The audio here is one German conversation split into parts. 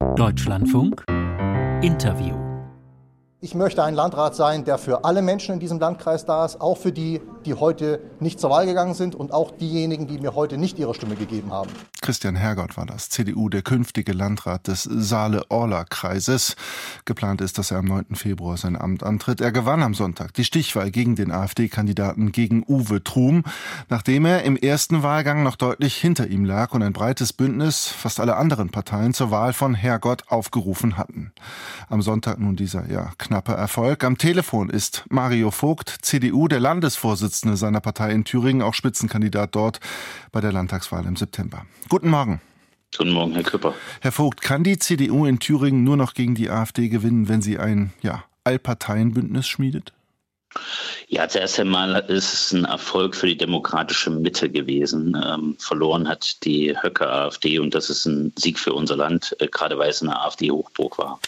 Deutschlandfunk. Interview. Ich möchte ein Landrat sein, der für alle Menschen in diesem Landkreis da ist, auch für die, die heute nicht zur Wahl gegangen sind und auch diejenigen, die mir heute nicht ihre Stimme gegeben haben. Christian Hergott war das, CDU, der künftige Landrat des Saale-Orla-Kreises. Geplant ist, dass er am 9. Februar sein Amt antritt. Er gewann am Sonntag die Stichwahl gegen den AfD-Kandidaten gegen Uwe Trum, nachdem er im ersten Wahlgang noch deutlich hinter ihm lag und ein breites Bündnis, fast alle anderen Parteien, zur Wahl von Hergott aufgerufen hatten. Am Sonntag nun dieser, ja, knapper Erfolg. Am Telefon ist Mario Vogt, CDU, der Landesvorsitzende seiner Partei in Thüringen, auch Spitzenkandidat dort bei der Landtagswahl im September. Guten Morgen. Guten Morgen, Herr Küpper. Herr Vogt, kann die CDU in Thüringen nur noch gegen die AfD gewinnen, wenn sie ein ja, Allparteienbündnis schmiedet? Ja, zuerst einmal ist es ein Erfolg für die demokratische Mitte gewesen. Ähm, verloren hat die Höcke AfD und das ist ein Sieg für unser Land, äh, gerade weil es eine AfD-Hochburg war.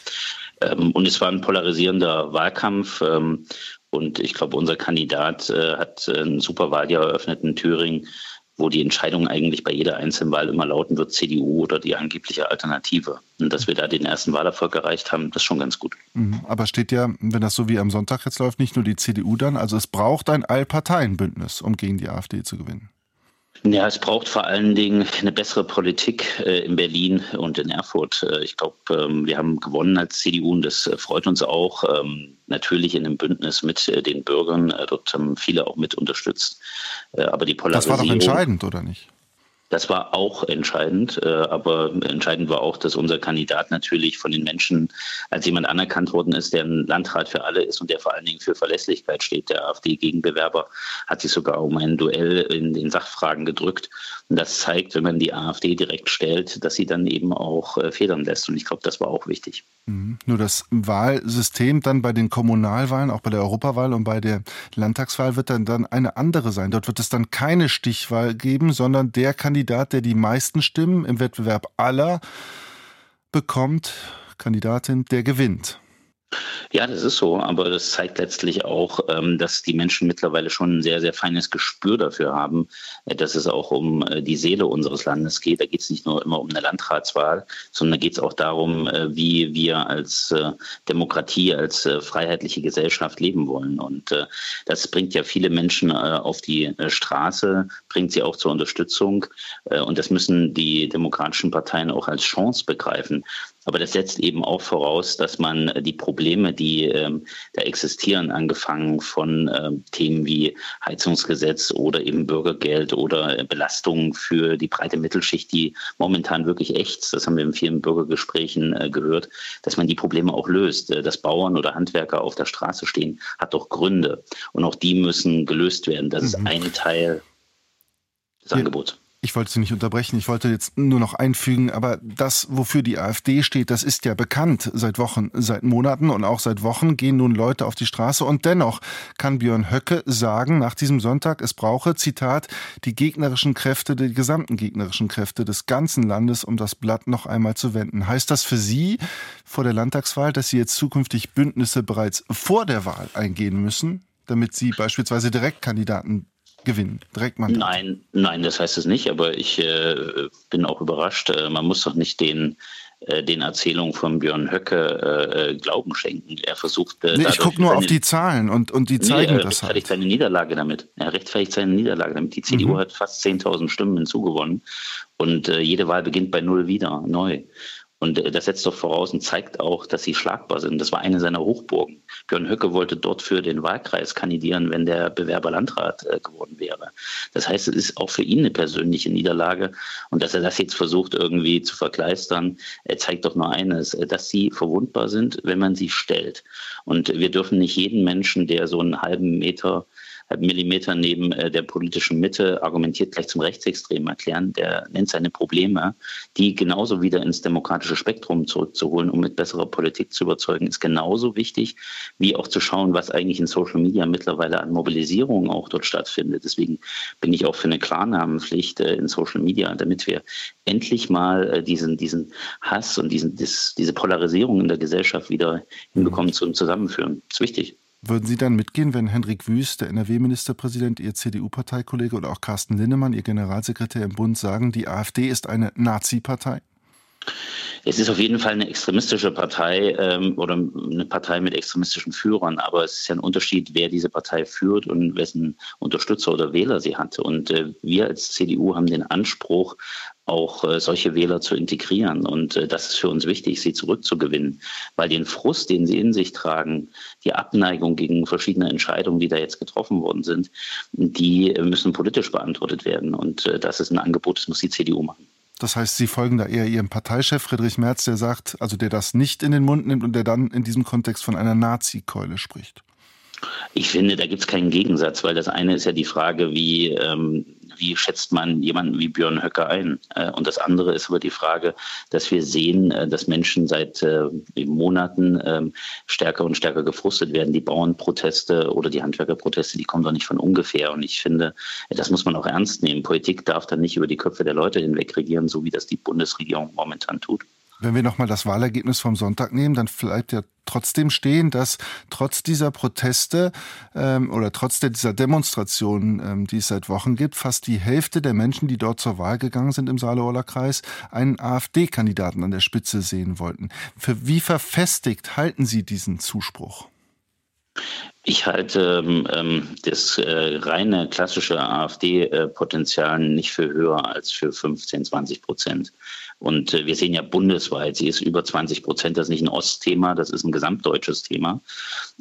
Ähm, und es war ein polarisierender Wahlkampf. Ähm, und ich glaube, unser Kandidat äh, hat ein super Wahljahr eröffnet in Thüringen, wo die Entscheidung eigentlich bei jeder einzelnen Wahl immer lauten wird, CDU oder die angebliche Alternative. Und dass wir da den ersten Wahlerfolg erreicht haben, das ist schon ganz gut. Mhm. Aber steht ja, wenn das so wie am Sonntag jetzt läuft, nicht nur die CDU dann, also es braucht ein Allparteienbündnis, um gegen die AfD zu gewinnen. Ja, es braucht vor allen Dingen eine bessere Politik äh, in Berlin und in Erfurt. Äh, ich glaube, ähm, wir haben gewonnen als CDU und das äh, freut uns auch. Ähm, natürlich in einem Bündnis mit den Bürgern. Dort haben viele auch mit unterstützt. Aber die Polarisierung. Das war doch entscheidend, oder nicht? Das war auch entscheidend, äh, aber entscheidend war auch, dass unser Kandidat natürlich von den Menschen als jemand anerkannt worden ist, der ein Landrat für alle ist und der vor allen Dingen für Verlässlichkeit steht. Der AfD-Gegenbewerber hat sich sogar um ein Duell in den Sachfragen gedrückt. Das zeigt, wenn man die AfD direkt stellt, dass sie dann eben auch äh, federn lässt. Und ich glaube, das war auch wichtig. Mhm. Nur das Wahlsystem dann bei den Kommunalwahlen, auch bei der Europawahl und bei der Landtagswahl wird dann, dann eine andere sein. Dort wird es dann keine Stichwahl geben, sondern der Kandidat, der die meisten Stimmen im Wettbewerb aller bekommt, Kandidatin, der gewinnt. Ja, das ist so, aber das zeigt letztlich auch, ähm, dass die Menschen mittlerweile schon ein sehr, sehr feines Gespür dafür haben, äh, dass es auch um äh, die Seele unseres Landes geht. Da geht es nicht nur immer um eine Landratswahl, sondern da geht es auch darum, äh, wie wir als Demokratie, als freiheitliche Gesellschaft leben wollen. Und das bringt ja viele Menschen auf die Straße, bringt sie auch zur Unterstützung. Und das müssen die demokratischen Parteien auch als Chance begreifen. Aber das setzt eben auch voraus, dass man die Probleme, die ähm, da existieren, angefangen von ähm, Themen wie Heizungsgesetz oder eben Bürgergeld oder Belastungen für die breite Mittelschicht, die momentan wirklich echt, das haben wir in vielen Bürgergesprächen äh, gehört, dass man die Probleme auch löst. Äh, dass Bauern oder Handwerker auf der Straße stehen, hat doch Gründe. Und auch die müssen gelöst werden. Das mhm. ist ein Teil des ja. Angebots. Ich wollte Sie nicht unterbrechen, ich wollte jetzt nur noch einfügen, aber das, wofür die AfD steht, das ist ja bekannt seit Wochen, seit Monaten und auch seit Wochen gehen nun Leute auf die Straße und dennoch kann Björn Höcke sagen, nach diesem Sonntag, es brauche, Zitat, die gegnerischen Kräfte, die gesamten gegnerischen Kräfte des ganzen Landes, um das Blatt noch einmal zu wenden. Heißt das für Sie vor der Landtagswahl, dass Sie jetzt zukünftig Bündnisse bereits vor der Wahl eingehen müssen, damit Sie beispielsweise Direktkandidaten gewinnen, Direktmandat? Nein, nein, das heißt es nicht, aber ich äh, bin auch überrascht. Äh, man muss doch nicht den äh, den Erzählungen von Björn Höcke äh, äh Glauben schenken. Er versucht. Äh, nee, ich gucke nur seine, auf die Zahlen und, und die zeigen nee, er das. Er rechtfertigt halt. seine Niederlage damit. Er rechtfertigt seine Niederlage damit. Die CDU mhm. hat fast 10.000 Stimmen hinzugewonnen und äh, jede Wahl beginnt bei Null wieder, neu. Und äh, das setzt doch voraus und zeigt auch, dass sie schlagbar sind. Das war eine seiner Hochburgen. Björn Höcke wollte dort für den Wahlkreis kandidieren, wenn der Bewerber Landrat äh, geworden wäre. Das heißt, es ist auch für ihn eine persönliche Niederlage. Und dass er das jetzt versucht, irgendwie zu verkleistern, zeigt doch nur eines, äh, dass sie verwundbar sind, wenn man sie stellt. Und wir dürfen nicht jeden Menschen, der so einen halben Meter Millimeter neben äh, der politischen Mitte argumentiert, gleich zum Rechtsextremen erklären. Der nennt seine Probleme, die genauso wieder ins demokratische Spektrum zurückzuholen, um mit besserer Politik zu überzeugen, ist genauso wichtig, wie auch zu schauen, was eigentlich in Social Media mittlerweile an Mobilisierung auch dort stattfindet. Deswegen bin ich auch für eine Klarnamenpflicht äh, in Social Media, damit wir endlich mal äh, diesen, diesen Hass und diesen, dis, diese Polarisierung in der Gesellschaft wieder hinbekommen zum Zusammenführen. Das ist wichtig. Würden Sie dann mitgehen, wenn Hendrik Wüst, der NRW-Ministerpräsident, Ihr CDU-Parteikollege oder auch Carsten Linnemann, Ihr Generalsekretär im Bund, sagen, die AfD ist eine Nazi-Partei? Es ist auf jeden Fall eine extremistische Partei ähm, oder eine Partei mit extremistischen Führern, aber es ist ja ein Unterschied, wer diese Partei führt und wessen Unterstützer oder Wähler sie hat. Und äh, wir als CDU haben den Anspruch, auch äh, solche Wähler zu integrieren. Und äh, das ist für uns wichtig, sie zurückzugewinnen, weil den Frust, den sie in sich tragen, die Abneigung gegen verschiedene Entscheidungen, die da jetzt getroffen worden sind, die äh, müssen politisch beantwortet werden. Und äh, das ist ein Angebot, das muss die CDU machen. Das heißt, Sie folgen da eher Ihrem Parteichef Friedrich Merz, der sagt, also der das nicht in den Mund nimmt und der dann in diesem Kontext von einer Nazi-Keule spricht. Ich finde, da gibt es keinen Gegensatz, weil das eine ist ja die Frage, wie, ähm, wie schätzt man jemanden wie Björn Höcke ein? Äh, und das andere ist aber die Frage, dass wir sehen, äh, dass Menschen seit äh, Monaten ähm, stärker und stärker gefrustet werden. Die Bauernproteste oder die Handwerkerproteste, die kommen doch nicht von ungefähr. Und ich finde, das muss man auch ernst nehmen. Politik darf dann nicht über die Köpfe der Leute hinweg regieren, so wie das die Bundesregierung momentan tut. Wenn wir nochmal das Wahlergebnis vom Sonntag nehmen, dann bleibt ja trotzdem stehen, dass trotz dieser Proteste ähm, oder trotz dieser Demonstrationen, ähm, die es seit Wochen gibt, fast die Hälfte der Menschen, die dort zur Wahl gegangen sind im Saale-Orla-Kreis, einen AfD-Kandidaten an der Spitze sehen wollten. Für wie verfestigt halten Sie diesen Zuspruch? Ich halte ähm, das äh, reine klassische AfD-Potenzial nicht für höher als für 15, 20 Prozent. Und äh, wir sehen ja bundesweit, sie ist über 20 Prozent. Das ist nicht ein Ostthema, das ist ein gesamtdeutsches Thema.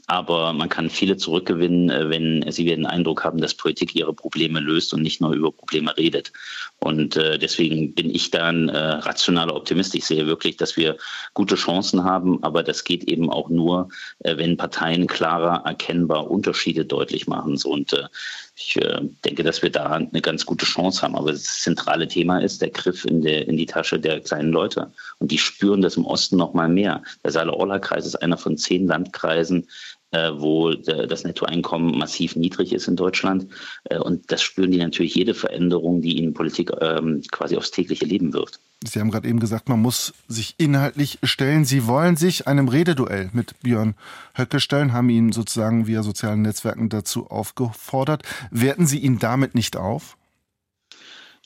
Aber man kann viele zurückgewinnen, äh, wenn sie den Eindruck haben, dass Politik ihre Probleme löst und nicht nur über Probleme redet. Und äh, deswegen bin ich da ein rationaler Optimist. Ich sehe wirklich, dass wir gute Chancen haben. Aber das geht eben auch nur, wenn Parteien klarer erkennbar Unterschiede deutlich machen. Und ich äh, denke, dass wir da eine ganz gute Chance haben. Aber das zentrale Thema ist der Griff in, der, in die Tasche der kleinen Leute. Und die spüren das im Osten noch mal mehr. Der Saale-Orla-Kreis ist einer von zehn Landkreisen, äh, wo das Nettoeinkommen massiv niedrig ist in Deutschland. Äh, und das spüren die natürlich jede Veränderung, die ihnen Politik ähm, quasi aufs tägliche Leben wirft. Sie haben gerade eben gesagt, man muss sich inhaltlich stellen. Sie wollen sich einem Rededuell mit Björn Höcke stellen, haben ihn sozusagen via sozialen Netzwerken dazu aufgefordert. Werten Sie ihn damit nicht auf?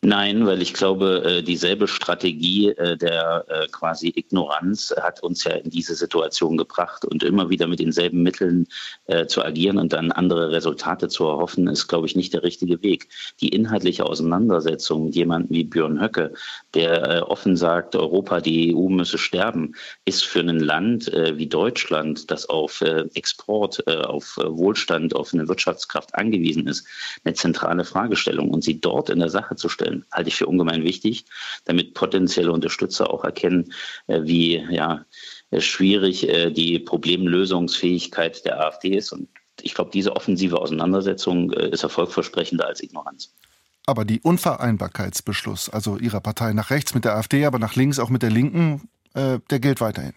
Nein, weil ich glaube, äh, dieselbe Strategie äh, der äh, quasi Ignoranz hat uns ja in diese Situation gebracht und immer wieder mit denselben Mitteln zu agieren und dann andere Resultate zu erhoffen, ist, glaube ich, nicht der richtige Weg. Die inhaltliche Auseinandersetzung mit jemandem wie Björn Höcke, der offen sagt, Europa, die EU müsse sterben, ist für ein Land wie Deutschland, das auf Export, auf Wohlstand, auf eine Wirtschaftskraft angewiesen ist, eine zentrale Fragestellung. Und sie dort in der Sache zu stellen, halte ich für ungemein wichtig, damit potenzielle Unterstützer auch erkennen, äh, wie ja, äh, schwierig äh, die Problemlösungsfähigkeit der AfD ist. Und ich glaube, diese offensive Auseinandersetzung ist erfolgversprechender als Ignoranz. Aber die Unvereinbarkeitsbeschluss, also Ihrer Partei nach rechts mit der AfD, aber nach links auch mit der Linken, der gilt weiterhin.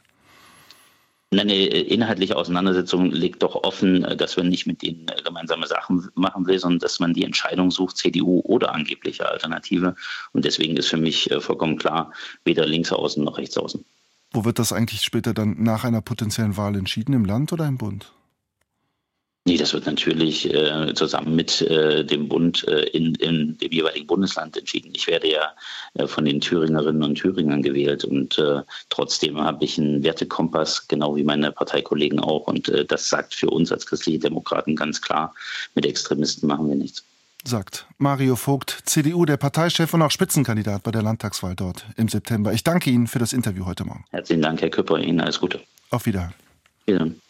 Eine inhaltliche Auseinandersetzung legt doch offen, dass man nicht mit denen gemeinsame Sachen machen will, sondern dass man die Entscheidung sucht, CDU oder angebliche Alternative. Und deswegen ist für mich äh, vollkommen klar, weder links außen noch rechts außen. Wo wird das eigentlich später dann nach einer potenziellen Wahl entschieden, im Land oder im Bund? Nee, das wird natürlich äh, zusammen mit äh, dem Bund äh, in, in, dem jeweiligen Bundesland entschieden. Ich werde ja äh, von den Thüringerinnen und Thüringern gewählt und äh, trotzdem habe ich einen Wertekompass, genau wie meine Parteikollegen auch. Und äh, das sagt für uns als christliche Demokraten ganz klar, mit Extremisten machen wir nichts. Sagt Mario Vogt, CDU, der Parteichef und auch Spitzenkandidat bei der Landtagswahl dort im September. Ich danke Ihnen für das Interview heute Morgen. Herzlichen Dank, Herr Küpper. Ihnen alles Gute. Auf Wiederhören. Wiederhören.